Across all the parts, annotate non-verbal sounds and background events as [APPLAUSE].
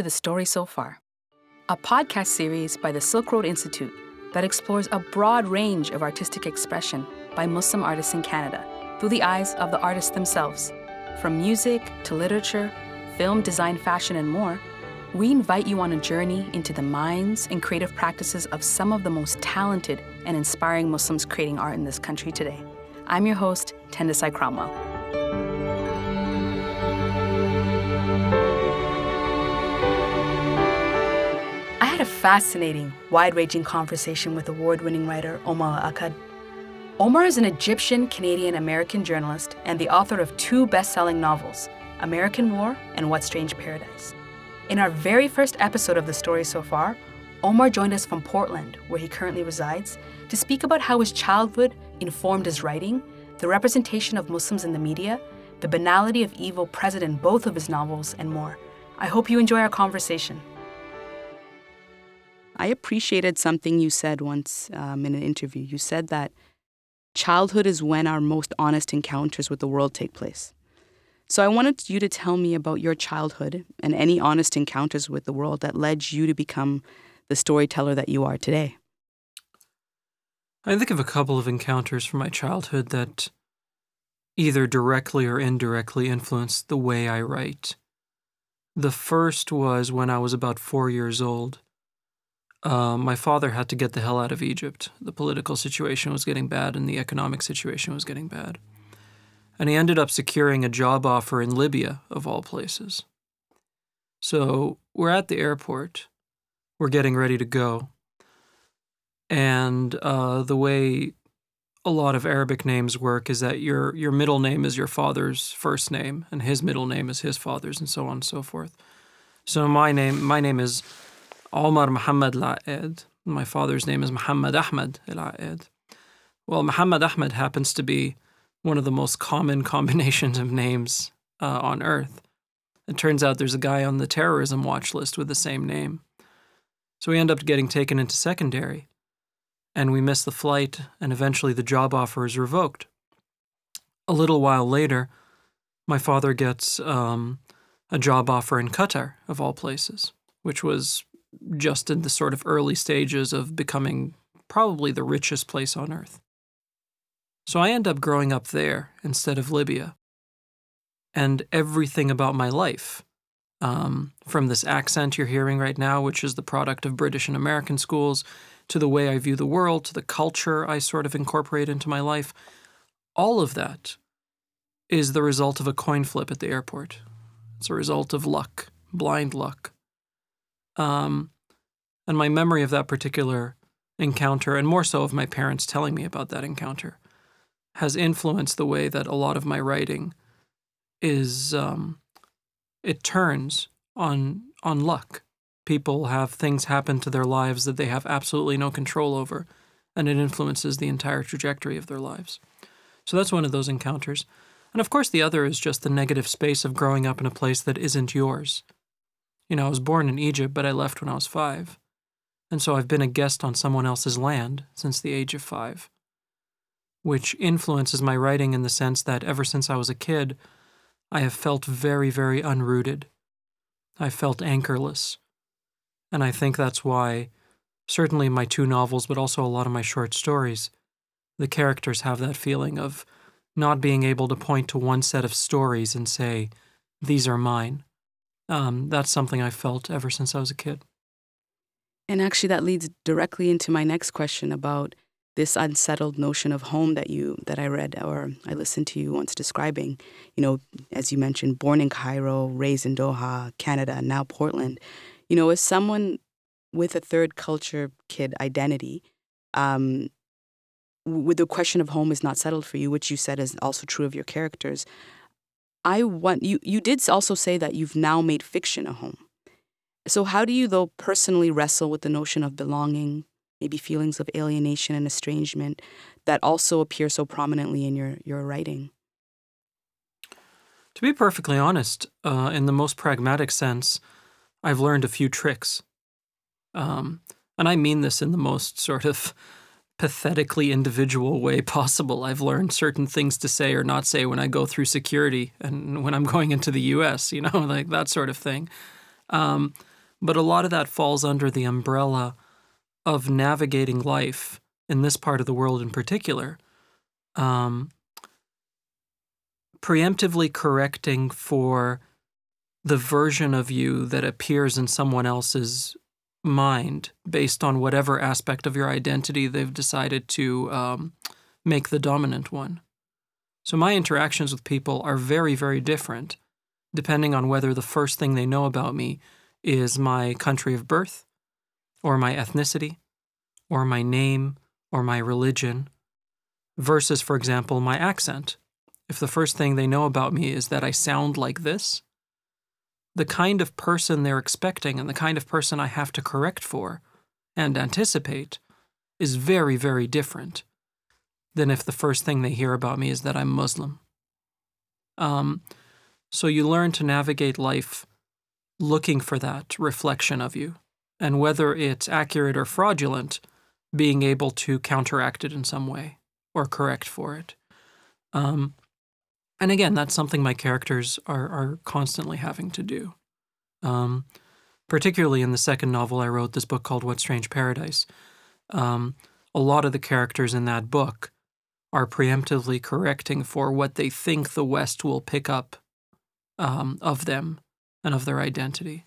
To The Story So Far, a podcast series by the Silk Road Institute that explores a broad range of artistic expression by Muslim artists in Canada through the eyes of the artists themselves. From music to literature, film, design, fashion, and more, we invite you on a journey into the minds and creative practices of some of the most talented and inspiring Muslims creating art in this country today. I'm your host, Tendisai Cromwell. Fascinating, wide ranging conversation with award winning writer Omar Akkad. Omar is an Egyptian Canadian American journalist and the author of two best selling novels, American War and What Strange Paradise. In our very first episode of the story so far, Omar joined us from Portland, where he currently resides, to speak about how his childhood informed his writing, the representation of Muslims in the media, the banality of evil present in both of his novels, and more. I hope you enjoy our conversation. I appreciated something you said once um, in an interview. You said that childhood is when our most honest encounters with the world take place. So I wanted you to tell me about your childhood and any honest encounters with the world that led you to become the storyteller that you are today. I think of a couple of encounters from my childhood that either directly or indirectly influenced the way I write. The first was when I was about four years old. Uh, my father had to get the hell out of Egypt. The political situation was getting bad and the economic situation was getting bad and he ended up securing a job offer in Libya, of all places. So we're at the airport, we're getting ready to go, and uh, the way a lot of Arabic names work is that your your middle name is your father's first name, and his middle name is his father's, and so on and so forth. So my name my name is Omar Muhammad El Akkad. My father's name is Muhammad Ahmed El Akkad. Well, Muhammad Ahmed happens to be one of the most common [LAUGHS] combinations of names uh, on Earth. It turns out there's a guy on the terrorism watch list with the same name. So we end up getting taken into secondary, and we miss the flight, and eventually the job offer is revoked. A little while later, my father gets um, a job offer in Qatar, of all places, which was just in the sort of early stages of becoming probably the richest place on earth. So I end up growing up there instead of Libya. And everything about my life, um, from this accent you're hearing right now, which is the product of British and American schools, to the way I view the world, to the culture I sort of incorporate into my life, all of that is the result of a coin flip at the airport. It's a result of luck, blind luck. Um, and my memory of that particular encounter, and more so of my parents telling me about that encounter, has influenced the way that a lot of my writing is um, it turns on on luck. People have things happen to their lives that they have absolutely no control over, and it influences the entire trajectory of their lives. So that's one of those encounters. And of course, the other is just the negative space of growing up in a place that isn't yours. You know, I was born in Egypt, but I left when I was five. And so I've been a guest on someone else's land since the age of five which influences my writing in the sense that ever since I was a kid, I have felt very, very unrooted. I felt anchorless. And I think that's why, certainly my two novels, but also a lot of my short stories, the characters have that feeling of not being able to point to one set of stories and say, these are mine. Um, that's something I felt ever since I was a kid. And actually, that leads directly into my next question about this unsettled notion of home that you that I read or I listened to you once describing, you know, as you mentioned, born in Cairo, raised in Doha, Canada, now Portland. You know, as someone with a third culture kid identity, um, with the question of home is not settled for you, which you said is also true of your characters. I want you. You did also say that you've now made fiction a home. So how do you, though, personally wrestle with the notion of belonging, maybe feelings of alienation and estrangement that also appear so prominently in your, your writing? To be perfectly honest, uh, in the most pragmatic sense, I've learned a few tricks. Um, and I mean this in the most sort of pathetically individual way possible. I've learned certain things to say or not say when I go through security and when I'm [LAUGHS] going into the US, you know, [LAUGHS] like that sort of thing. Um, but a lot of that falls under the umbrella of navigating life in this part of the world in particular. Um, preemptively correcting for the version of you that appears in someone else's mind based on whatever aspect of your identity they've decided to um, make the dominant one. So my interactions with people are very, very different depending on whether the first thing they know about me is my country of birth, or my ethnicity, or my name, or my religion, versus, for example, my accent. If the first thing they know about me is that I sound like this, the kind of person they're expecting and the kind of person I have to correct for and anticipate is very, very different than if the first thing they hear about me is that I'm Muslim. Um, so you learn to navigate life looking for that reflection of you, and whether it's accurate or fraudulent, being able to counteract it in some way or correct for it. Um, and again, that's something my characters are, are constantly having to do. Um, particularly in the second novel I wrote, this book called What Strange Paradise. Um, a lot of the characters in that book are preemptively correcting for what they think the West will pick up um, of them and of their identity.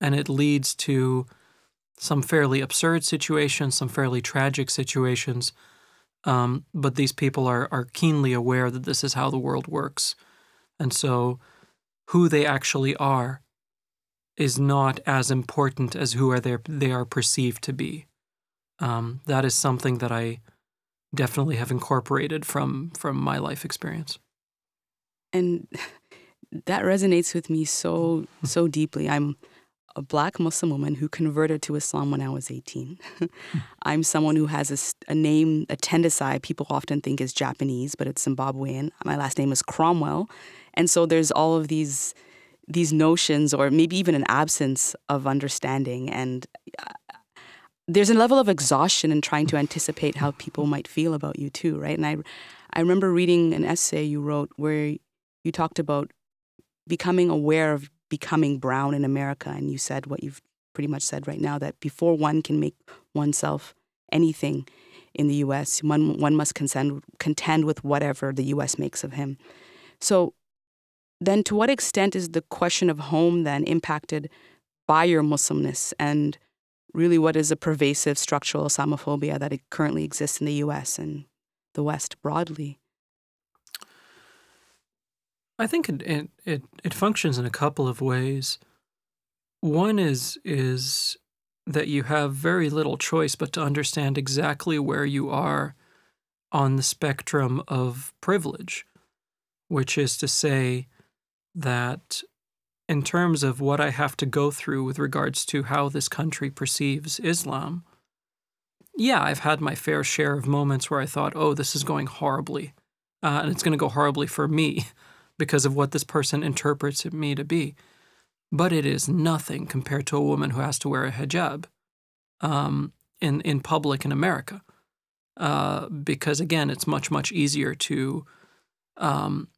And it leads to some fairly absurd situations, some fairly tragic situations. Um, but these people are, are keenly aware that this is how the world works. And so who they actually are is not as important as who are they, they are perceived to be. Um, that is something that I definitely have incorporated from from my life experience. And [LAUGHS] that resonates with me so so deeply. I'm a black Muslim woman who converted to Islam when I was 18. I'm someone who has a, a, name, a Tendai, people often think is Japanese, but it's Zimbabwean. My last name is Cromwell. And so there's all of these these notions or maybe even an absence of understanding and uh, there's a level of exhaustion in trying to anticipate how people might feel about you too, right? And I I remember reading an essay you wrote where you talked about becoming aware of becoming brown in America. And you said what you've pretty much said right now that before one can make oneself anything in the US, one, one must contend, contend with whatever the US makes of him. So, then to what extent is the question of home then impacted by your Muslimness and really what is a pervasive structural Islamophobia that currently exists in the US and the West broadly? I think it, it, it, it functions in a couple of ways. One is is that you have very little choice but to understand exactly where you are on the spectrum of privilege, which is to say that in terms of what I have to go through with regards to how this country perceives Islam, yeah, I've had my fair share of moments where I thought, oh, this is going horribly, uh, and it's going to go horribly for me [LAUGHS] because of what this person interprets me to be. But it is nothing compared to a woman who has to wear a hijab um, in, in public in America. Uh, because again, it's much, much easier to um,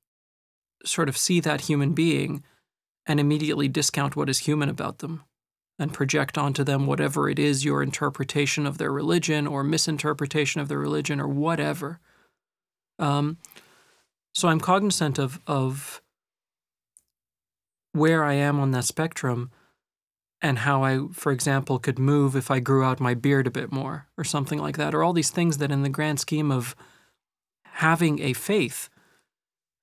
sort of see that human being and immediately discount what is human about them and project onto them whatever it is your interpretation of their religion or misinterpretation of their religion or whatever. Um, so I'm cognizant of of where I am on that spectrum and how I, for example, could move if I grew out my beard a bit more or something like that, or all these things that in the grand scheme of having a faith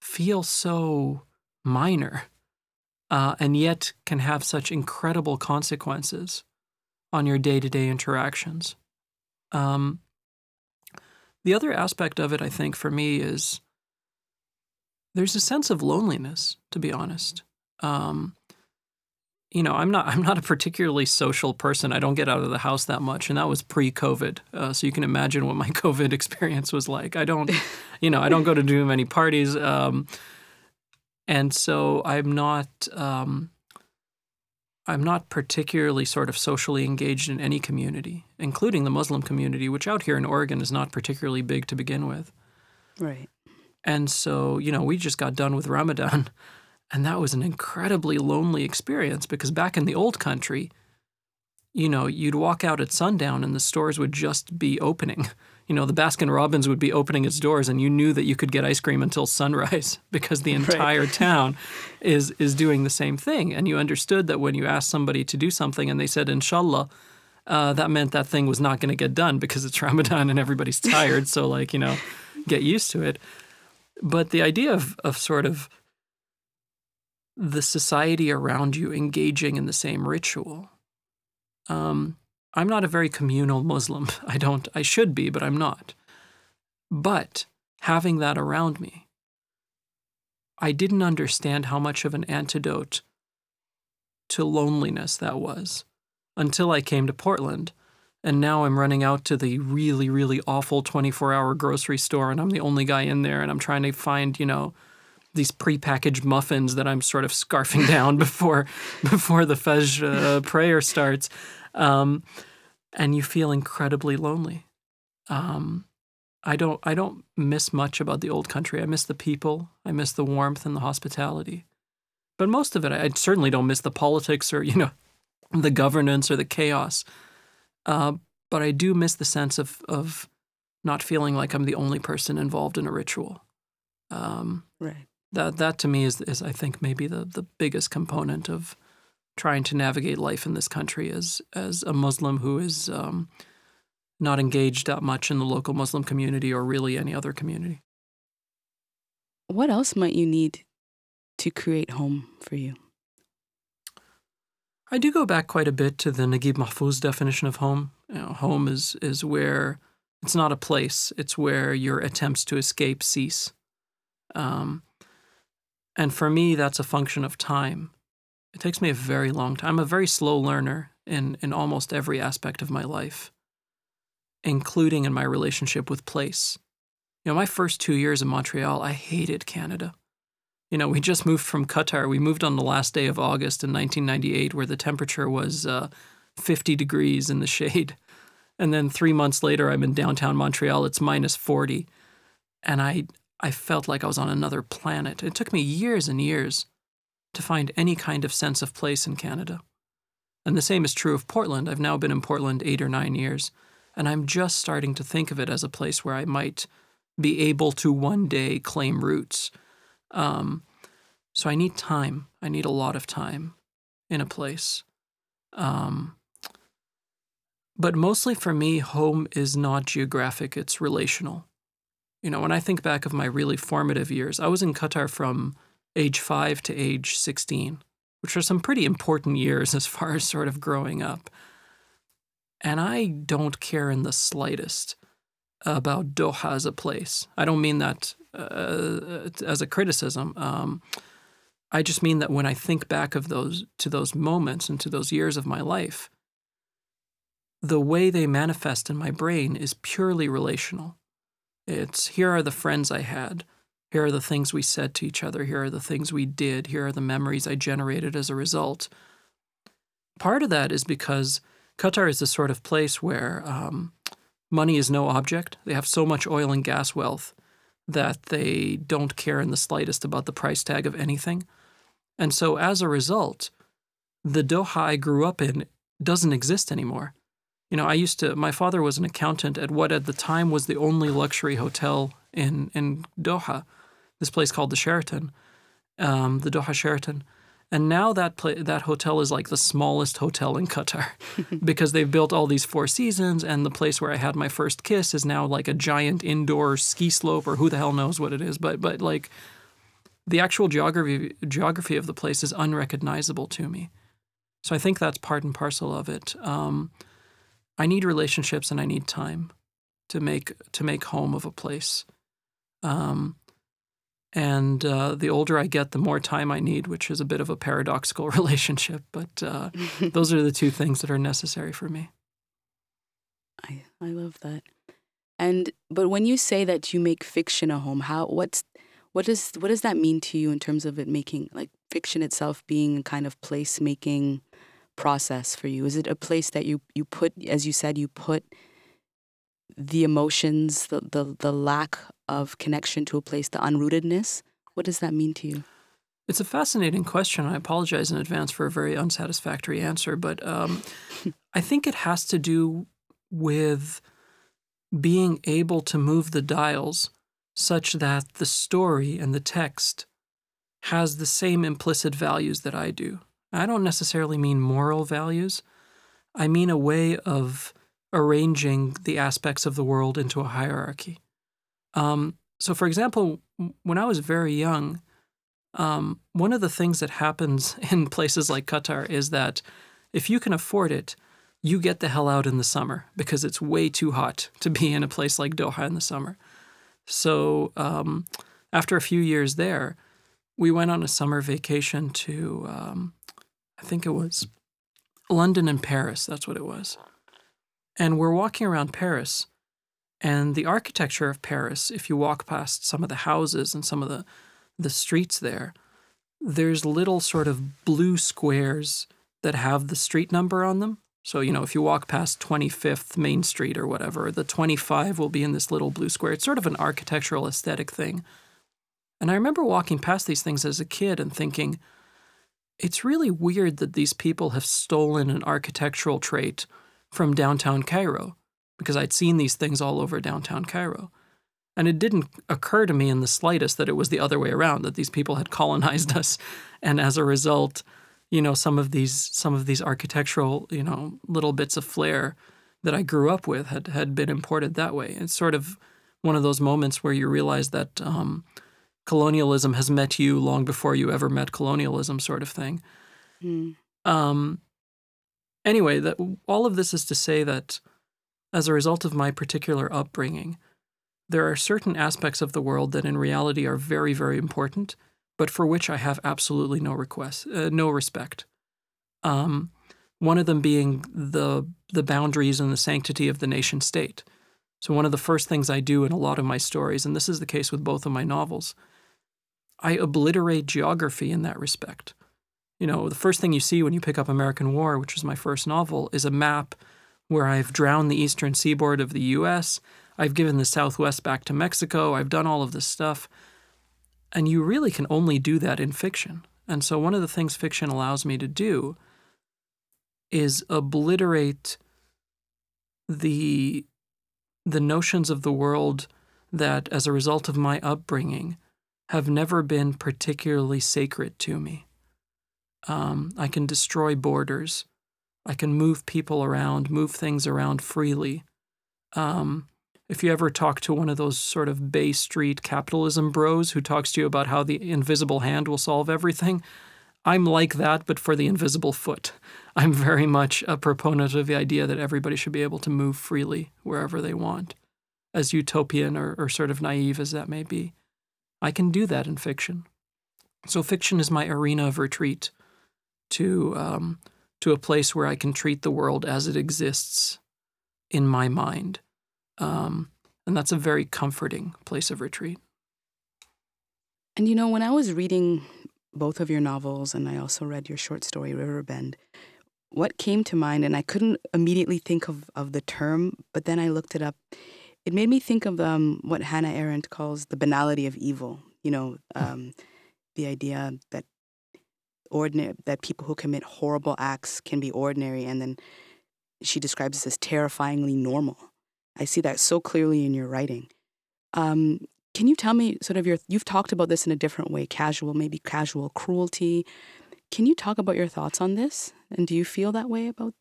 feel so minor uh, and yet can have such incredible consequences on your day to day interactions. Um, the other aspect of it, I think, for me is there's a sense of loneliness, to be honest. Um, you know, I'm not I'm not a particularly social person. I don't get out of the house that much, and that was pre-COVID. Uh, so you can imagine what my [LAUGHS] COVID experience was like. I don't, [LAUGHS] you know, I don't go to do many parties, um, and so I'm not um, I'm not particularly sort of socially engaged in any community, including the Muslim community, which out here in Oregon is not particularly big to begin with. Right. And so, you know, we just got done with Ramadan. [LAUGHS] And that was an incredibly lonely experience because back in the old country, you know, you'd walk out at sundown and the stores would just be opening. [LAUGHS] You know, the Baskin Robbins would be opening its doors and you knew that you could get ice cream until [LAUGHS] sunrise because the entire right. town is is doing the same thing. And you understood that when you asked somebody to do something and they said inshallah, uh, that meant that thing was not going to get done because it's Ramadan and everybody's tired. so like, you know, get used to it. But the idea of of sort of the society around you engaging in the same ritual um, I'm not a very communal Muslim. [LAUGHS] I don't, I should be, but I'm not. But having that around me, I didn't understand how much of an antidote to loneliness that was until I came to Portland. And now I'm running out to the really, really awful 24 hour grocery store, and I'm the only guy in there, and I'm trying to find, you know, these prepackaged muffins that I'm sort of scarfing [LAUGHS] down before before the Fajr uh, prayer starts um, and you feel incredibly lonely. Um, I don't I don't miss much about the old country. I miss the people. I miss the warmth and the hospitality. But most of it, I certainly don't miss the politics or you know, the governance or the chaos. Uh, but I do miss the sense of of not feeling like I'm the only person involved in a ritual. Um, right. That that to me is is I think maybe the the biggest component of trying to navigate life in this country as as a Muslim who is um, not engaged that much in the local Muslim community or really any other community. What else might you need to create home for you? I do go back quite a bit to the Naguib Mahfouz definition of home. You know, home is is where it's not a place; it's where your attempts to escape cease. Um, and for me, that's a function of time. It takes me a very long time. I'm a very slow learner in, in almost every aspect of my life, including in my relationship with place. You know, my first two years in Montreal, I hated Canada. You know, we just moved from Qatar. We moved on the last day of August in 1998, where the temperature was uh, 50 degrees in the shade. [LAUGHS] And then three months later, I'm in downtown Montreal. It's minus 40. And I, I felt like I was on another planet. It took me years and years to find any kind of sense of place in Canada. And the same is true of Portland. I've now been in Portland eight or nine years, and I'm just starting to think of it as a place where I might be able to one day claim roots. Um, so I need time. I need a lot of time in a place. Um, but mostly for me, home is not geographic, it's relational. You know, when I think back of my really formative years, I was in Qatar from age five to age 16, which are some pretty important years [LAUGHS] as far as sort of growing up. And I don't care in the slightest about Doha as a place. I don't mean that uh, as a criticism. Um, I just mean that when I think back of those to those moments and to those years of my life, the way they manifest in my brain is purely relational. It's here are the friends I had. Here are the things we said to each other. Here are the things we did. Here are the memories I generated as a result. Part of that is because Qatar is the sort of place where um, money is no object. They have so much oil and gas wealth that they don't care in the slightest about the price tag of anything. And so as a result, the Doha I grew up in doesn't exist anymore. You know, I used to, my father was an accountant at what at the time was the only luxury hotel in, in Doha this place called the Sheraton, um, the Doha Sheraton. And now that that hotel is like the smallest hotel in Qatar [LAUGHS] because they've built all these four seasons, and the place where I had my first kiss is now like a giant indoor ski slope, or who the hell knows what it is. But but like the actual geography geography of the place is unrecognizable to me. So I think that's part and parcel of it. Um, I need relationships and I need time to make to make home of a place. Um, and uh, the older I get, the more time I need, which is a bit of a paradoxical [LAUGHS] relationship. But uh, [LAUGHS] those are the two things that are necessary for me. I I love that. And but when you say that you make fiction a home, how what's what does what does that mean to you in terms of it making like fiction itself being a kind of place making process for you? Is it a place that you you put, as you said, you put the emotions, the, the, the lack of connection to a place, the unrootedness. What does that mean to you? It's a fascinating question. I apologize in advance for a very unsatisfactory answer, but um, [LAUGHS] I think it has to do with being able to move the dials such that the story and the text has the same implicit values that I do. I don't necessarily mean moral values, I mean a way of arranging the aspects of the world into a hierarchy. Um, so, for example, when I was very young, um, one of the things that happens [LAUGHS] in places like Qatar is that if you can afford it, you get the hell out in the summer because it's way too hot to be in a place like Doha in the summer. So, um, after a few years there, we went on a summer vacation to, um, I think it was London and Paris. That's what it was. And we're walking around Paris, and the architecture of Paris, if you walk past some of the houses and some of the, the streets there, there's little sort of blue squares that have the street number on them. So, you know, if you walk past 25th Main Street or whatever, the 25 will be in this little blue square. It's sort of an architectural aesthetic thing. And I remember walking past these things as a kid and thinking, it's really weird that these people have stolen an architectural trait from downtown Cairo, because I'd seen these things all over downtown Cairo. And it didn't occur to me in the slightest that it was the other way around, that these people had [LAUGHS] colonized us. And as a result, you know, some of these some of these architectural, you know, little bits of flair that I grew up with had had been imported that way. It's sort of one of those moments where you realize that um, colonialism has met you long before you ever met colonialism, sort of thing. Mm. Um, anyway, that all of this is to say that as a result of my particular upbringing, there are certain aspects of the world that in reality are very, very important, but for which I have absolutely no request, uh, no respect. Um, one of them being the the boundaries and the sanctity of the nation state. So one of the first things I do in a lot of my stories, and this is the case with both of my novels, I obliterate geography in that respect. You know, the first thing you see when you pick up American War, which was my first novel, is a map where I've drowned the eastern seaboard of the US. I've given the Southwest back to Mexico. I've done all of this stuff. And you really can only do that in fiction. And so, one of the things fiction allows me to do is obliterate the, the notions of the world that, as a result of my upbringing, have never been particularly sacred to me. Um, I can destroy borders. I can move people around, move things around freely. Um, if you ever talk to one of those sort of Bay Street capitalism bros who talks to you about how the invisible hand will solve everything, I'm like that, but for the invisible foot. I'm very much a proponent of the idea that everybody should be able to move freely wherever they want, as utopian or, or sort of naive as that may be. I can do that in fiction. So fiction is my arena of retreat to um, to a place where I can treat the world as it exists in my mind, um, and that's a very comforting place of retreat. And you know, when I was reading both of your novels, and I also read your short story Riverbend, what came to mind, and I couldn't immediately think of, of the term, but then I looked it up it made me think of um, what Hannah Arendt calls the banality of evil. You know, hmm. um, the idea that ordinary that people who commit horrible acts can be ordinary, and then she describes this as terrifyingly normal. I see that so clearly in your writing. Um, can you tell me sort of your? You've talked about this in a different way, casual, maybe casual cruelty. Can you talk about your thoughts on this? And do you feel that way about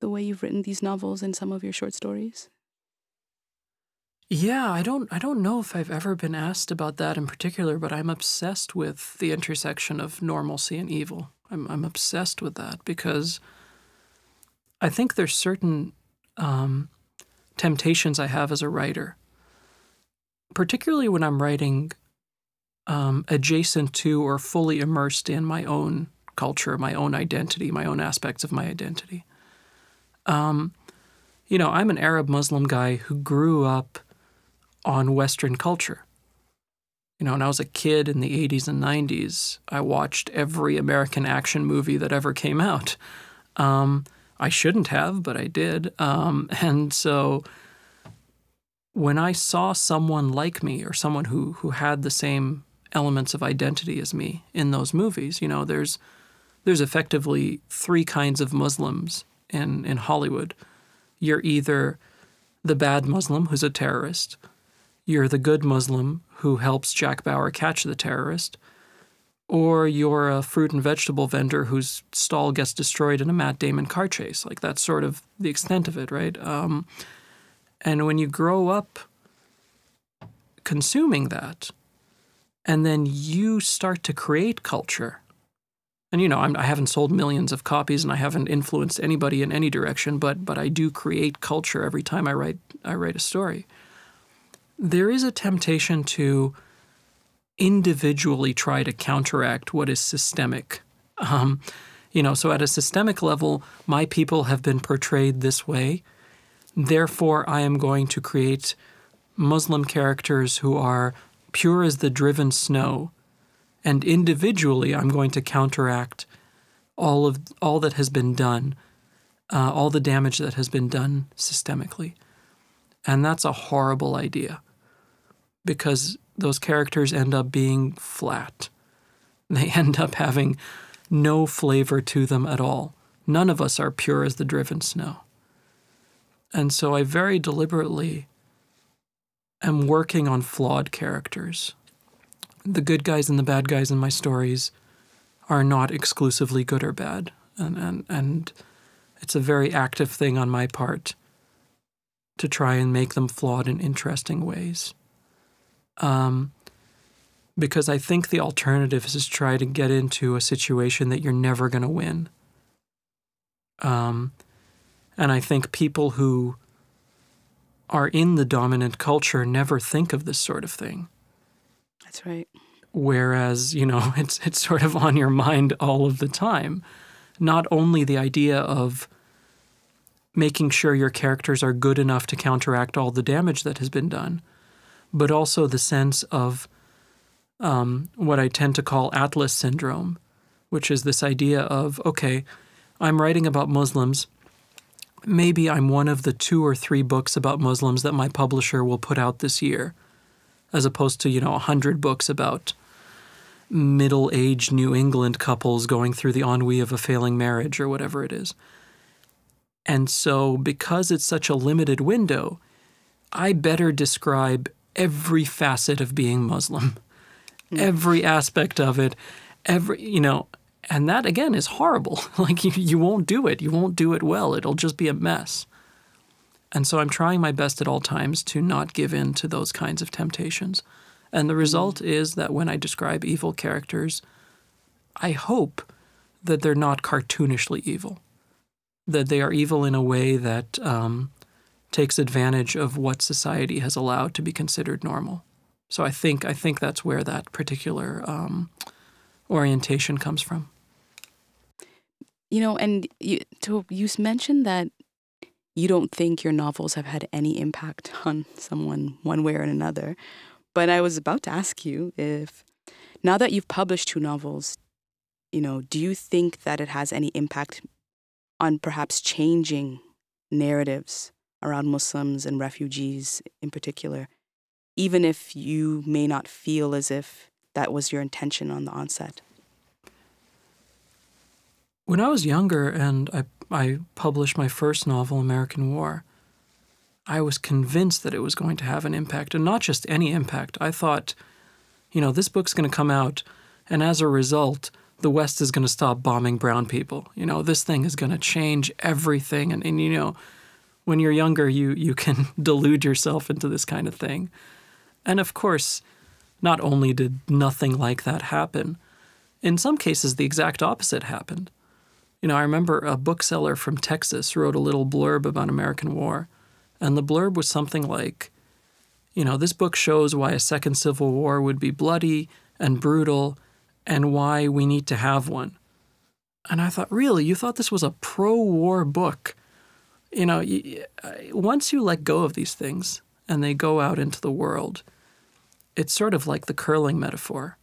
the way you've written these novels and some of your short stories? Yeah, I don't I don't know if I've ever been asked about that in particular, but I'm obsessed with the intersection of normalcy and evil. I'm I'm obsessed with that because I think there's certain um, temptations I have as a writer, particularly when I'm writing um, adjacent to or fully immersed in my own culture, my own identity, my own aspects of my identity. Um, you know, I'm an Arab Muslim guy who grew up on Western culture. You know, when I was a kid in the 80s and 90s, I watched every American action movie that ever came out. Um, I shouldn't have, but I did. Um, and so when I saw someone like me or someone who, who had the same elements of identity as me in those movies. You know, there's there's effectively three kinds of Muslims in, in Hollywood. You're either the bad Muslim who's a terrorist, you're the good Muslim who helps Jack Bauer catch the terrorist, or you're a fruit and vegetable vendor whose stall gets destroyed in a Matt Damon car chase. Like that's sort of the extent of it, right? Um, and when you grow up consuming that, and then you start to create culture. And you know, I'm, I have not sold millions of copies, and I haven't influenced anybody in any direction, but but I do create culture every time I write I write a story. There is a temptation to individually try to counteract what is systemic. Um, you know, so at a systemic level, my people have been portrayed this way. Therefore, I am going to create Muslim characters who are pure as the driven snow, and individually I'm going to counteract all of all that has been done, uh, all the damage that has been done systemically, and that's a horrible idea, because those characters end up being flat. They [LAUGHS] end up having no flavor to them at all. None of us are pure as the driven snow. And so I very deliberately am working on flawed characters. The good guys and the bad guys in my stories are not exclusively good or bad. And, and, and it's a very active thing on my part to try and make them flawed in interesting ways. Um, because I think the alternative is to try to get into a situation that you're never going to win. Um, and I think people who are in the dominant culture never think of this sort of thing. That's right. Whereas, you know, [LAUGHS] it's it's sort of on your mind all of the time. Not only the idea of making sure your characters are good enough to counteract all the damage that has been done, but also the sense of um, what I tend to call Atlas syndrome, which is this idea of okay, I'm writing about Muslims maybe I'm one of the two or three books about Muslims that my publisher will put out this year, as opposed to, you know, a hundred books about middle aged New England couples going through the ennui of a failing marriage or whatever it is. And so, because it's such a limited window, I better describe every facet of being Muslim, every aspect of it, every, you know, and that again is horrible. [LAUGHS] like you, you won't do it. You won't do it well. It'll just be a mess. And so I'm trying my best at all times to not give in to those kinds of temptations. And the result is that when I describe evil characters, I hope that they're not cartoonishly evil, that they are evil in a way that um, takes advantage of what society has allowed to be considered normal. So I think I think that's where that particular um, orientation comes from. You know, and you, to, you mentioned that you don't think your novels have had any impact [LAUGHS] on someone one way or another. But I was about to ask you if, now that you've published two novels, you know, do you think that it has any impact on perhaps changing narratives around Muslims and refugees in particular, even if you may not feel as if that was your intention on the onset? When I was younger and I, I published my first novel, American War, I was convinced that it was going to have an impact, and not just any impact. I thought, you know, this book's going to come out, and as a result, the West is going to stop bombing brown people. You know, this thing is going to change everything. And, and, you know, when you're younger, you, you can [LAUGHS] delude yourself into this kind of thing. And of course, not only did nothing like that happen, in some cases, the exact opposite happened. You know, I remember a bookseller from Texas wrote a little blurb about American War, and the blurb was something like, you know, this book shows why a second civil war would be bloody and brutal and why we need to have one. And I thought, really, you thought this was a pro war book? You know, once you let go of these things and they go out into the world, it's sort of like the curling metaphor.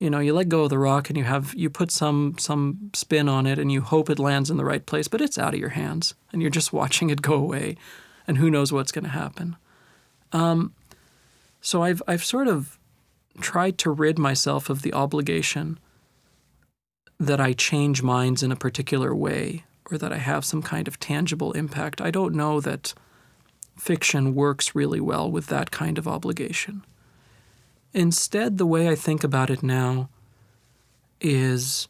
You know, you let go of the rock and you have you put some some spin on it and you hope it lands in the right place, but it's out of your hands and you're just [LAUGHS] watching it go away, and who knows what's going to happen. Um, so I've I've sort of tried to rid myself of the obligation that I change minds in a particular way or that I have some kind of tangible impact. I don't know that fiction works really well with that kind of obligation. Instead, the way I think about it now is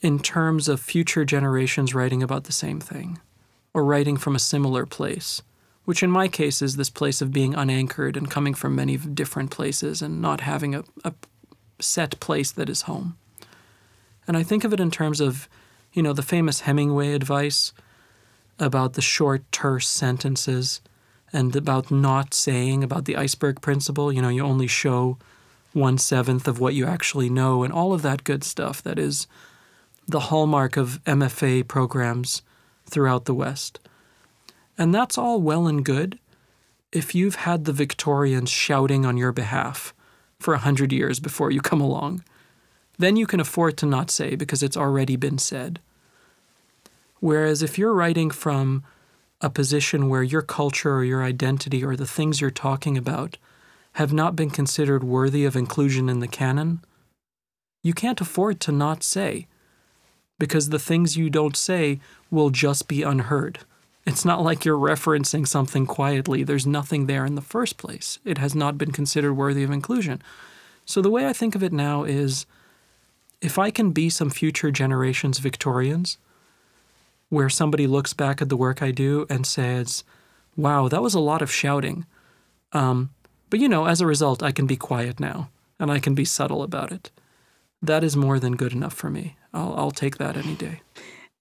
in terms of future generations writing about the same thing or writing from a similar place, which in my case is this place of being unanchored and coming from many different places and not having a, a set place that is home. And I think of it in terms of, you know, the famous Hemingway advice about the short, terse sentences and about not saying, about the iceberg principle. You know, you only show one seventh of what you actually know, and all of that good stuff that is the hallmark of MFA programs throughout the West. And that's all well and good if you've had the Victorians shouting on your behalf for a hundred years before you come along. Then you can afford to not say because it's already been said. Whereas if you're writing from a position where your culture or your identity or the things you're talking about have not been considered worthy of inclusion in the canon, you can't afford to not say, because the things you don't say will just be unheard. It's not like you're referencing something quietly. There's nothing there in the first place. It has not been considered worthy of inclusion. So the way I think of it now is if I can be some future generation's Victorians, where somebody looks back at the work I do and says, wow, that was a lot of shouting. Um, but you know, as a result, I can be quiet now and I can be subtle about it. That is more than good enough for me. I'll, I'll take that any day.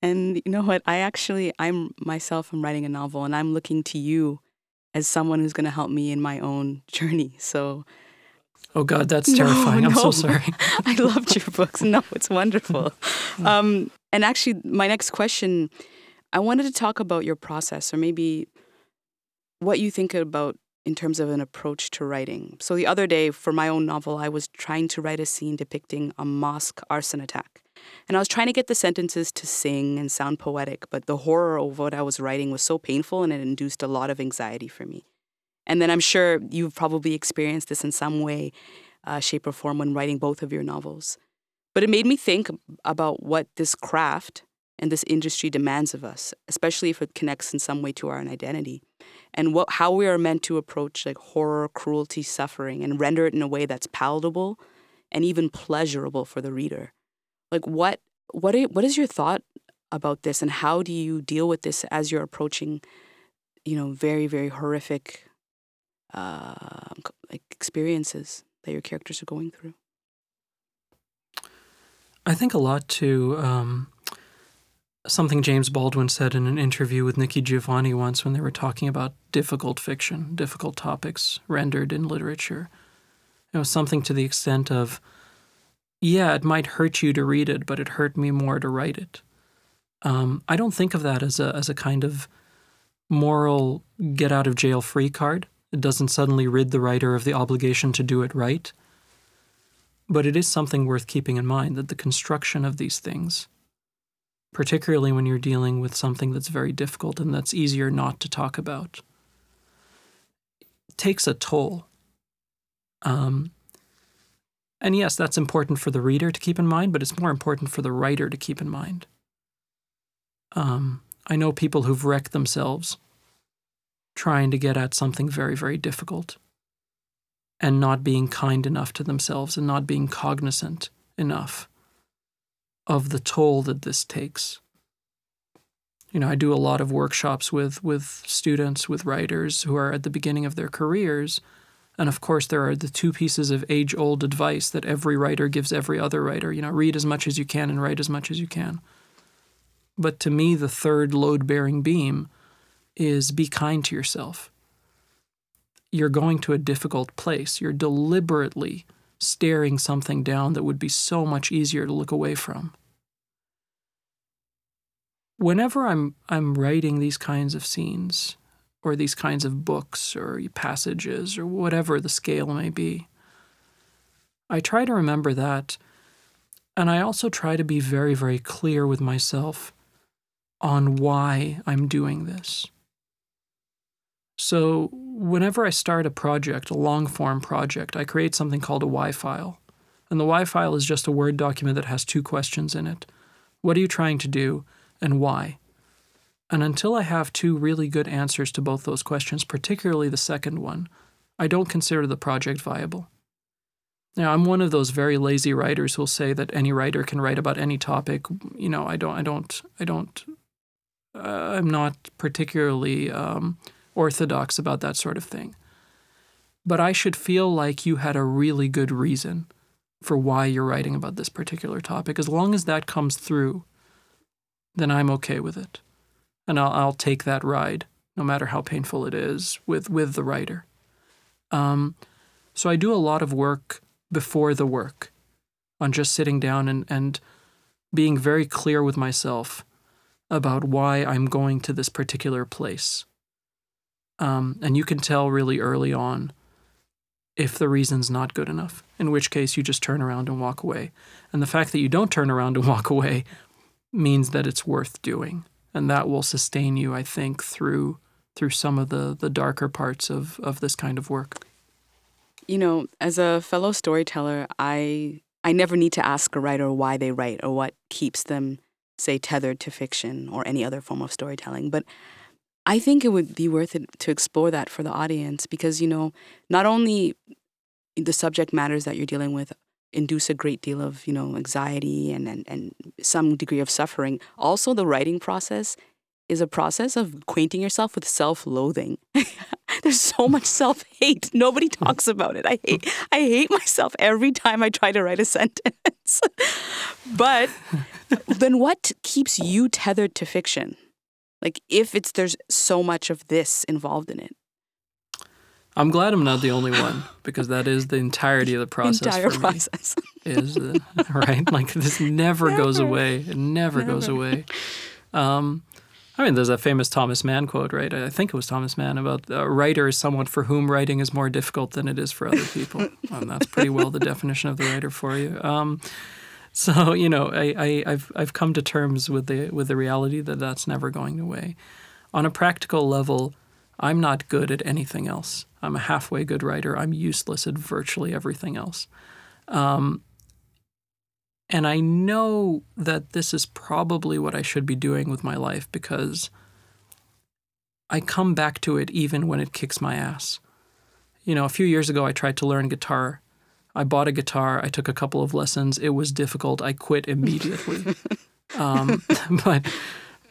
And you know what? I actually, I'm myself, I'm writing a novel and I'm looking to you as someone who's going to help me in my own [LAUGHS] journey. So, Oh God, that's [LAUGHS] terrifying. No, I'm so sorry. [LAUGHS] I loved your books. No, it's wonderful. [LAUGHS] Um, and actually, my next question, I wanted to talk about your process, or maybe what you think about in terms of an approach to writing. So the other day, for my own novel, I was trying to write a scene depicting a mosque arson attack. And I was trying to get the sentences to sing and sound poetic, but the horror of what I was writing was so painful and it induced a lot of anxiety for me. And then I'm sure you've probably experienced this in some way, uh, shape, or form when writing both of your novels. But it made me think about what this craft and this industry demands of us, especially if it connects in some way to our own identity, and what, how we are meant to approach like horror, cruelty, suffering, and render it in a way that's palatable and even pleasurable for the reader. Like what what are, what is your thought about this, and how do you deal with this as you're approaching, you know, very very horrific uh, like experiences that your characters are going through? I think a lot to um, something James Baldwin said in an interview with Nikki Giovanni once when they were talking about difficult fiction, difficult topics rendered in literature. It was something to the extent of, yeah, it might hurt you to read it, but it hurt me more to write it. Um, I don't think of that as a as a kind of moral get out of jail free card. It doesn't suddenly rid the writer of the obligation to do it right. But it is something worth keeping in mind that the construction of these things, particularly when you're dealing with something that's very difficult and that's easier not to talk about, takes a toll. Um, and yes, that's important for the reader to keep in mind, but it's more important for the writer to keep in mind. Um, I know people who've wrecked themselves trying to get at something very, very difficult and not being kind enough to themselves and not being cognizant enough of the toll that this takes. You know, I do a lot of workshops with, with students, with writers who are at the beginning of their careers. And of course, there are the two pieces of age old advice that every writer gives every other writer. You know, read as much as you can and write as much as you can. But to me, the third load bearing beam is be kind to yourself you're going to a difficult place. You're deliberately staring something down that would be so much easier to look away from. Whenever I'm I'm writing these kinds of scenes or these kinds of books or passages or whatever the scale may be, I try to remember that and I also try to be very very clear with myself on why I'm doing this So, whenever I start a project, a long form project, I create something called a Y file. And the Y file is just a Word document that has two questions in it What are you trying to do, and why? And until I have two really good answers to both those questions, particularly the second one, I don't consider the project viable. Now, I'm one of those very lazy writers who'll say that any writer can write about any topic. You know, I don't, I don't, I don't, uh, I'm not particularly um, orthodox about that sort of thing. But I should feel like you had a really good reason for why you're writing about this particular topic. As long as that comes through, then I'm okay with it. And I'll, I'll take that ride, no matter how painful it is, with, with the writer. Um, so I do a lot of work before the work on just sitting down and, and being very clear with myself about why I'm going to this particular place. Um, and you can tell really early on if the reason's not good enough, in which case you just turn around and walk away. And the fact that you don't turn around and [LAUGHS] walk away means that it's worth doing. And that will sustain you, I think, through through some of the, the darker parts of, of this kind of work. You know, as a fellow storyteller, I I never need to ask a writer why they write or what keeps them, say, tethered to fiction or any other form of storytelling. But I think it would be worth it to explore that for the audience because, you know, not only the subject matters that you're dealing with induce a great deal of, you know, anxiety and, and, and some degree of suffering, also the writing process is a process of acquainting yourself with self-loathing. [LAUGHS] There's so much [LAUGHS] self-hate. Nobody [LAUGHS] talks about it. I hate I hate myself every time I try to write a sentence. but then what keeps you tethered to fiction? Like if it's there's so much of this involved in it. I'm glad I'm not the only one because that is the entirety of the [LAUGHS] process. Entire process [LAUGHS] is uh, right. Like this never, never. goes away. It never, never. goes away. Um, I mean, there's a famous Thomas Mann quote, right? I think it was Thomas Mann about a writer is someone for whom writing is more difficult than it is for other people. and [LAUGHS] that's pretty well the definition of the writer for you. Um, so you know, I, I, have I've come to terms with the with the reality that that's never going away. On a practical level, I'm not good at anything else. I'm a halfway good writer. I'm useless at virtually everything else. Um, and I know that this is probably what I should be doing with my life because I come back to it even when it kicks my ass. You know, a few years ago, I tried to learn guitar. I bought a guitar. I took a couple of lessons. It was difficult. I quit immediately. [LAUGHS] um, [LAUGHS] but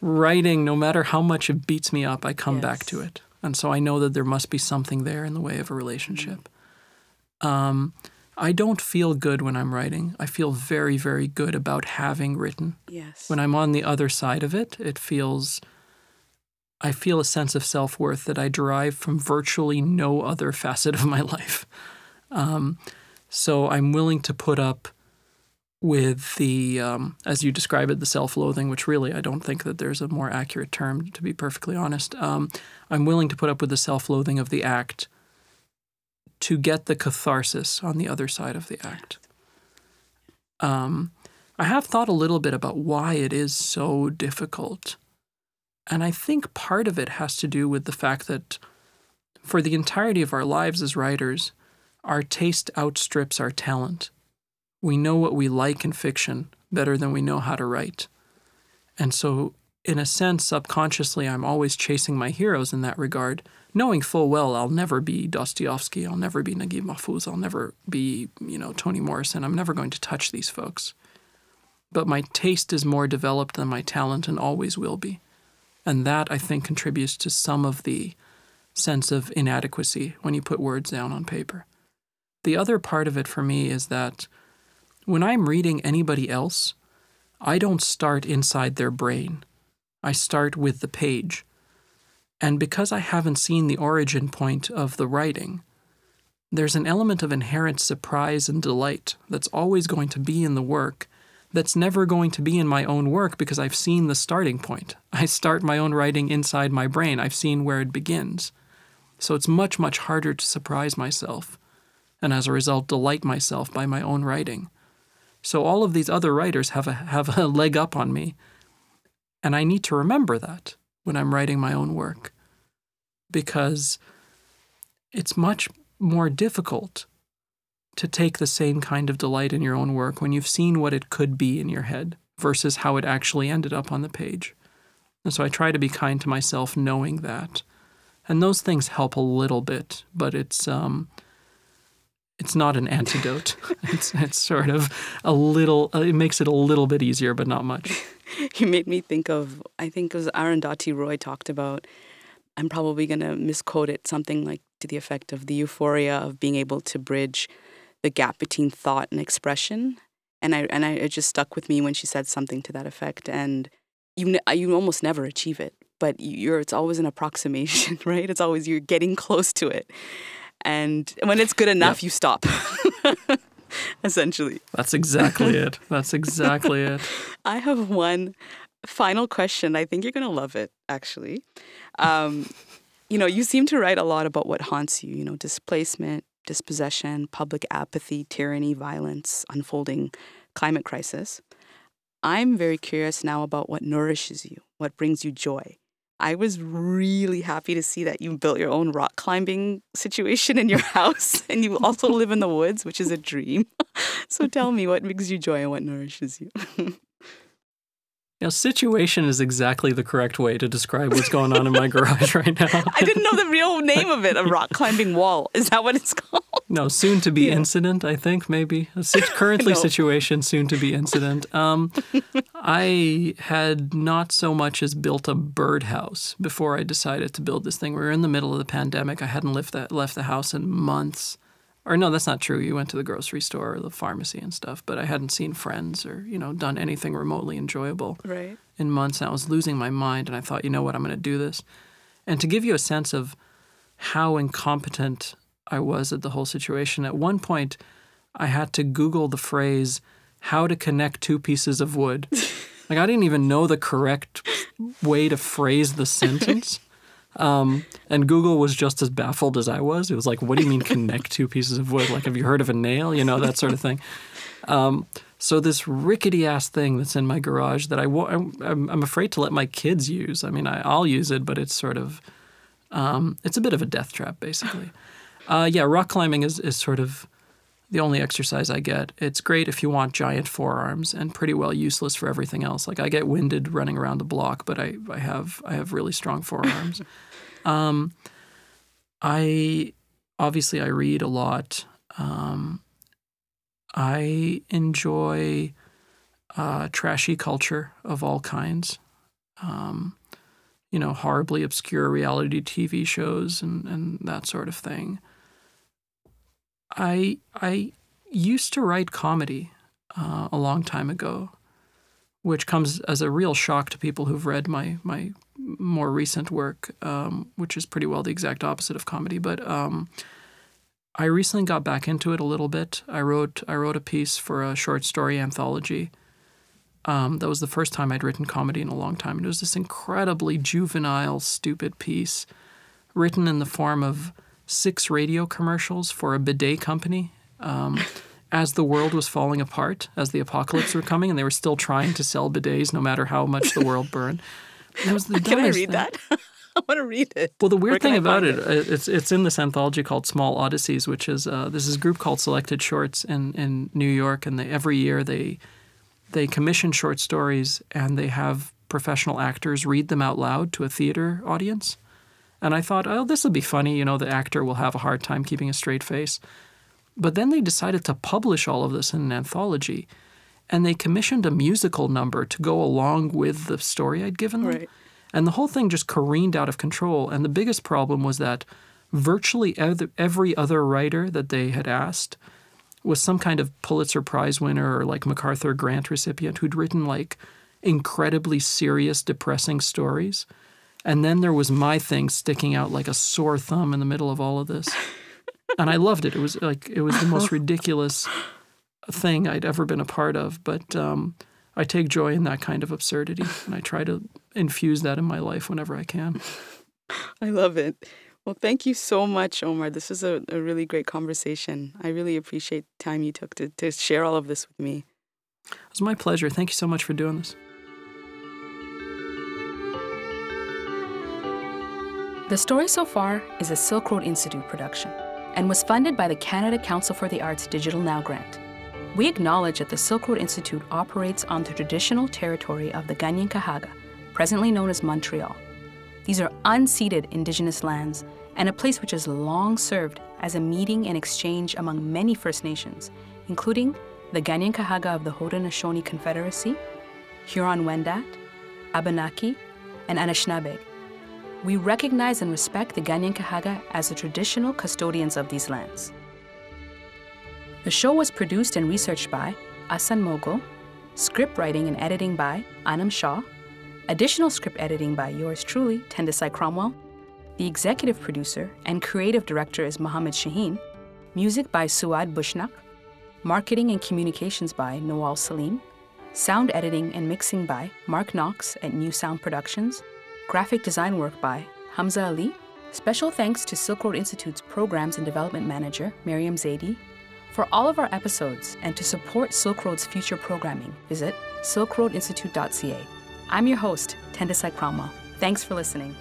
writing, no matter how much it beats me up, I come yes. back to it. And so I know that there must be something there in the way of a relationship. Um, I don't feel good when I'm writing. I feel very, very good about having written. Yes. When I'm on the other side of it, it feels, I feel a sense of self worth that I derive from virtually no other facet of my [LAUGHS] life. Um, so I'm willing to put up with the, um, as you describe it, the self loathing, which really I don't think that there's a more accurate term, to be perfectly honest. Um, I'm willing to put up with the self loathing of the act to get the catharsis on the other side of the act. Um, I have thought a little bit about why it is so difficult. And I think part of it has to do with the fact that for the entirety of our lives as writers, our taste outstrips our talent. We know what we like in fiction better than we know how to write. And so, in a sense, subconsciously, I'm always chasing my heroes in that regard knowing full well I'll never be Dostoevsky, I'll never be Naguib Mahfouz, I'll never be, you know, Toni Morrison. I'm never going to touch these folks. But my taste is more developed than my talent and always will be. And that, I think, contributes to some of the sense of inadequacy when you put words down on paper. The other part of it for me is that when I'm reading anybody else, I don't start inside their brain. I start with the page. And because I haven't seen the origin point of the writing, there's an element of inherent surprise and delight that's always going to be in the work that's never going to be in my own work because I've seen the starting point. I start my own writing inside my brain, I've seen where it begins. So it's much, much harder to surprise myself, and as a result, delight myself by my own writing. So all of these other writers have a, have a leg up on me, and I need to remember that when I'm writing my own work. because it's much more difficult to take the same kind of delight in your own work when you've seen what it could be in your head versus how it actually ended up on the page. And so I try to be kind to myself knowing that. And those things help a little bit, but it's um it's not an antidote. [LAUGHS] it's it's sort of a little uh, it makes it a little bit easier but not much. [LAUGHS] you made me think of I think it was Arundhati Roy talked about I'm probably going to misquote it something like to the effect of the euphoria of being able to bridge the gap between thought and expression. And I and I it just stuck with me when she said something to that effect. And you you almost never achieve it, but you're it's always an approximation, [LAUGHS] right? It's always you're getting close to it. And when it's good enough, yep. you stop. [LAUGHS] Essentially. That's exactly it. That's exactly it. [LAUGHS] I have one final question. I think you're going to love it, actually. Um, you know, you seem to write a lot about what haunts you, you know, displacement, dispossession, public apathy, tyranny, violence, unfolding climate crisis. I'm very curious now about what nourishes you, what brings you joy. I was really happy to see that you built your own rock climbing situation in your [LAUGHS] house and you also [LAUGHS] live in the woods, which is a dream. [LAUGHS] so tell me what makes you joy and what nourishes you. Now, situation is exactly the correct way to describe what's going on in my garage right now. I didn't know the real name of it, a rock climbing wall. Is that what it's called? No, soon to be yeah. incident, I think, maybe. [LAUGHS] Currently no. situation, soon to be incident. Um, [LAUGHS] I had not so much as built a birdhouse before I decided to build this thing. We were in the middle of the pandemic. I hadn't left, that, left the house in months or no, that's not true. You went to the grocery store or the pharmacy and stuff, but I hadn't seen friends or, you know, done anything remotely enjoyable right. in months. And I was losing my mind and I thought, you know what, I'm going to do this. And to give you a sense of how incompetent I was at the whole situation, at one point I had to Google the phrase, how to connect two pieces of wood. [LAUGHS] like I didn't even know the correct way to phrase the sentence. Um, and Google was just as baffled as I was. It was like, what do you mean connect two pieces of wood? Like, have you heard of a nail? You know, that sort of thing. Um, so this rickety ass thing that's in my garage that I I'm, I'm afraid to let my kids use. I mean, I, will use it, but it's sort of um, it's a bit of a death trap, basically. Uh, yeah, rock climbing is is sort of the only exercise I get. It's great if you want giant forearms and pretty well useless for everything else. Like I get winded running around the block, but I, I have I have really strong forearms. [LAUGHS] Um, I obviously I read a lot. Um, I enjoy uh, trashy culture of all kinds. Um, you know, horribly obscure reality TV shows and, and that sort of thing. I I used to write comedy uh, a long time ago, which comes as a real shock to people who've read my my more recent work, um, which is pretty well the exact opposite of comedy. But um, I recently got back into it a little bit. I wrote I wrote a piece for a short story anthology. Um, that was the first time I'd written comedy in a long time. And it was this incredibly juvenile, stupid piece, written in the form of six radio commercials for a bidet company. Um, as the world was falling apart, as the apocalypse were coming, and they were still trying to sell bidets no matter how much the world burned. It was the [LAUGHS] Can I read thing. that? [LAUGHS] I want to read it. Well, the weird thing about it, it, it's it's in this anthology called Small Odysseys, which is uh, this is a group called Selected Shorts in, in New York, and they every year they they commission short stories and they have professional actors read them out loud to a theater audience. And I thought, oh, this will be funny. You know, the actor will have a hard time keeping a straight face. But then they decided to publish all of this in an anthology and they commissioned a musical number to go along with the story I'd given them. Right. And the whole thing just careened out of control. And the biggest problem was that virtually every other writer that they had asked was some kind of Pulitzer Prize winner or like MacArthur Grant recipient who'd written like incredibly serious, depressing stories. And then there was my thing sticking out like a sore thumb in the middle of all of this. and I loved it. It was like it was the most [LAUGHS] ridiculous thing I'd ever been a part of, but um, I take joy in that kind of absurdity, and I try to infuse that in my life whenever I can. [LAUGHS] I love it. Well, thank you so much, Omar. This is a, a really great conversation. I really appreciate the time you took to, to share all of this with me. It was my pleasure. Thank you so much for doing this. The story so far is a Silk Road Institute production and was funded by the Canada Council for the Arts Digital Now grant. We acknowledge that the Silk Road Institute operates on the traditional territory of the Kanien'kehá:ka, presently known as Montreal. These are unceded Indigenous lands and a place which has long served as a meeting and exchange among many First Nations, including the Kanien'kehá:ka of the Haudenosaunee Confederacy, Huron-Wendat, Abenaki, and Anishinaabeg. We recognize and respect the Kanien'kehá:ka as the traditional custodians of these lands. The show was produced and researched by Asan Mogul, script writing and editing by Anam Shah, additional script editing by yours truly, Tendisai Cromwell. The executive producer and creative director is Mohammed Shaheen, music by Suad Bushnak, marketing and communications by Nawal Salim, sound editing and mixing by Mark Knox at New Sound Productions, graphic design work by Hamza Ali. Special thanks to Silk Road Institute's Programs and Development Manager, Miriam Zaidi, for all of our episodes and to support Silk Road's future programming, visit silkroadinstitute.ca. I'm your host, Tendisai Cromwell. Thanks for listening.